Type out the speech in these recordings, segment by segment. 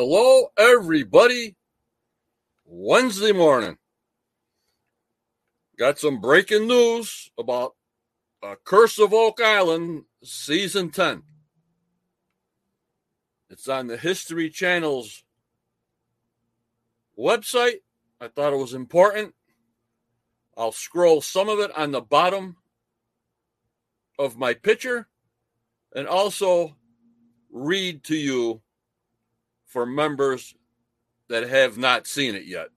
Hello, everybody. Wednesday morning. Got some breaking news about uh, Curse of Oak Island season 10. It's on the History Channel's website. I thought it was important. I'll scroll some of it on the bottom of my picture and also read to you for members that have not seen it yet.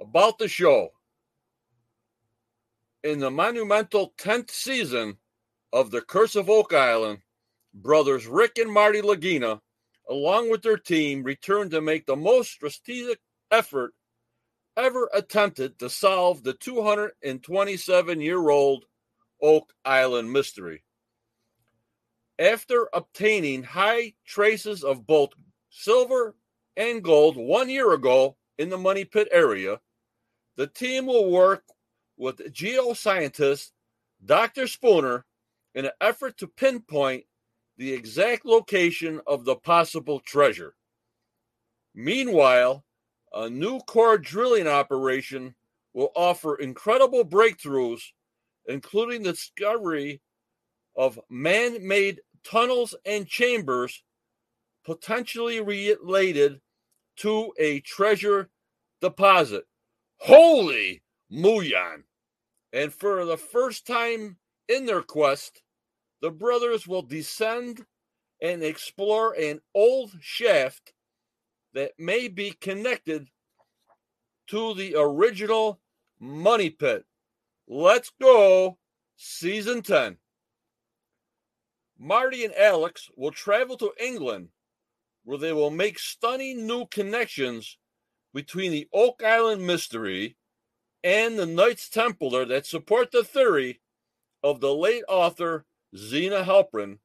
About the show. In the monumental 10th season of The Curse of Oak Island, brothers Rick and Marty Lagina, along with their team, returned to make the most strategic effort ever attempted to solve the 227 year old Oak Island mystery. After obtaining high traces of both silver and gold one year ago in the Money Pit area, the team will work with geoscientist Dr. Spooner in an effort to pinpoint the exact location of the possible treasure. Meanwhile, a new core drilling operation will offer incredible breakthroughs, including the discovery of man made tunnels and chambers potentially related to a treasure deposit. Holy Muyan! And for the first time in their quest, the brothers will descend and explore an old shaft that may be connected to the original money pit. Let's go, season 10. Marty and Alex will travel to England where they will make stunning new connections between the Oak Island mystery and the Knights Templar that support the theory of the late author Zena Halpern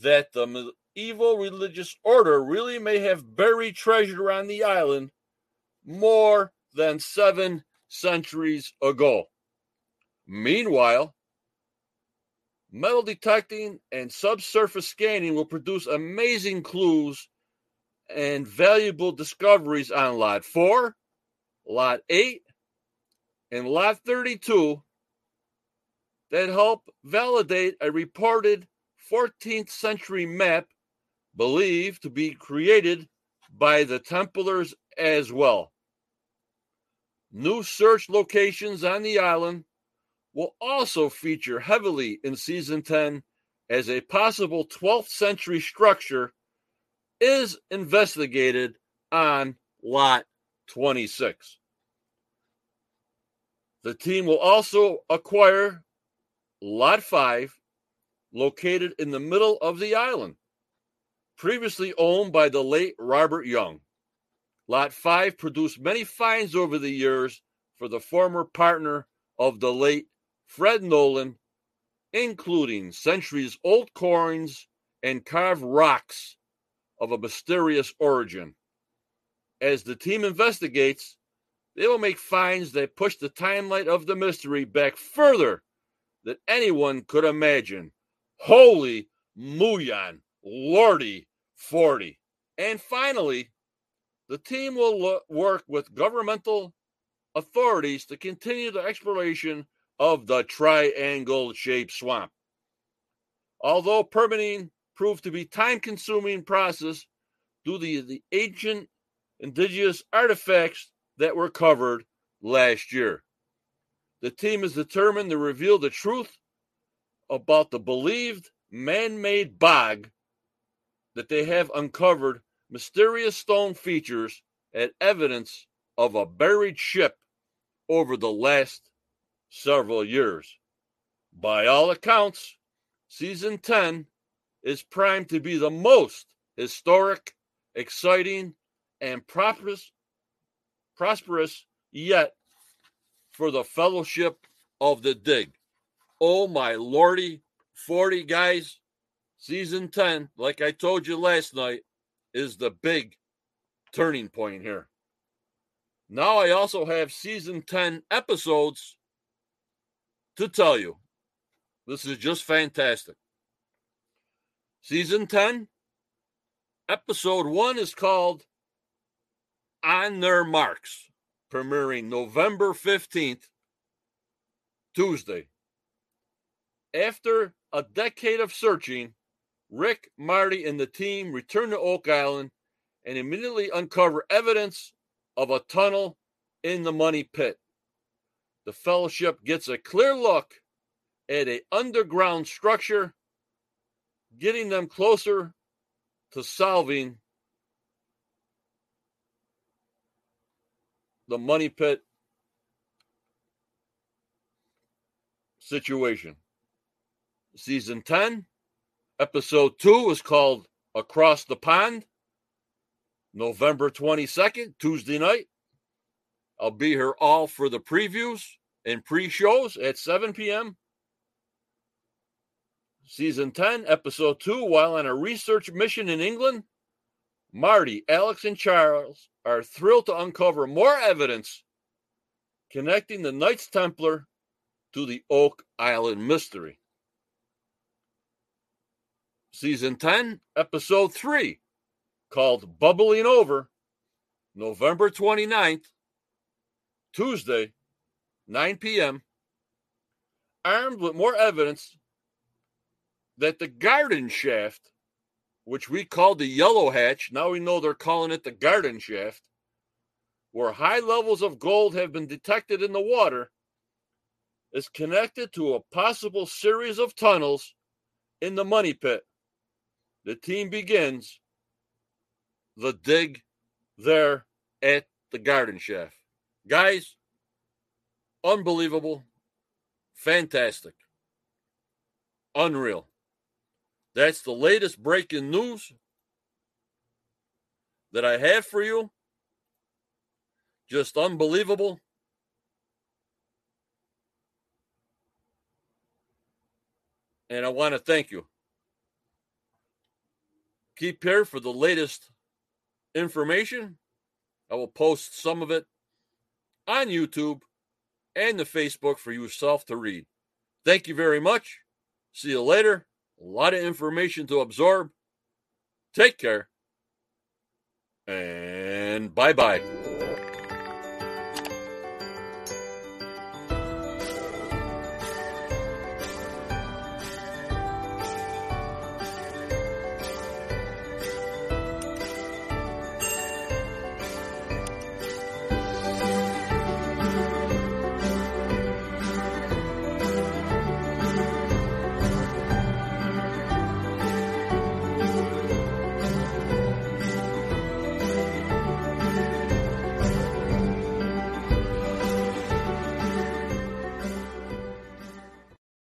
that the medieval religious order really may have buried treasure on the island more than seven centuries ago. Meanwhile, metal detecting and subsurface scanning will produce amazing clues and valuable discoveries on Lot 4, Lot 8, and Lot 32 that help validate a reported 14th century map believed to be created by the Templars as well. New search locations on the island will also feature heavily in season 10 as a possible 12th century structure is investigated on lot 26. The team will also acquire lot 5 located in the middle of the island, previously owned by the late Robert Young. Lot 5 produced many finds over the years for the former partner of the late Fred Nolan, including centuries old coins and carved rocks of a mysterious origin. As the team investigates, they will make finds that push the timeline of the mystery back further than anyone could imagine. Holy Muyan, Lordy 40. And finally, the team will lo- work with governmental authorities to continue the exploration of the triangle shaped swamp. Although permitting proved to be time consuming process due to the ancient indigenous artifacts that were covered last year. The team is determined to reveal the truth about the believed man made bog that they have uncovered mysterious stone features and evidence of a buried ship over the last several years. By all accounts, season 10 is primed to be the most historic, exciting, and prosperous, prosperous yet for the fellowship of the dig. Oh my lordy, 40 guys, season 10, like I told you last night, is the big turning point here. Now I also have season 10 episodes to tell you. This is just fantastic. Season 10, episode 1 is called On Their Marks, premiering November 15th, Tuesday. After a decade of searching, Rick, Marty, and the team return to Oak Island and immediately uncover evidence of a tunnel in the money pit. The fellowship gets a clear look at a underground structure, getting them closer to solving the money pit situation. Season 10, episode 2 is called Across the Pond. November 22nd, Tuesday night. I'll be here all for the previews and pre shows at 7 p.m. Season 10, Episode 2. While on a research mission in England, Marty, Alex, and Charles are thrilled to uncover more evidence connecting the Knights Templar to the Oak Island mystery. Season 10, Episode 3 called Bubbling Over, November 29th, Tuesday, 9 p.m., armed with more evidence that the garden shaft, which we called the yellow hatch, now we know they're calling it the garden shaft, where high levels of gold have been detected in the water, is connected to a possible series of tunnels in the money pit. The team begins the dig there at the garden shaft. Guys, unbelievable, fantastic, unreal. That's the latest breaking news that I have for you. Just unbelievable. And I want to thank you. Keep here for the latest information. I will post some of it on YouTube and the Facebook for yourself to read. Thank you very much. See you later. A lot of information to absorb. Take care. And bye bye.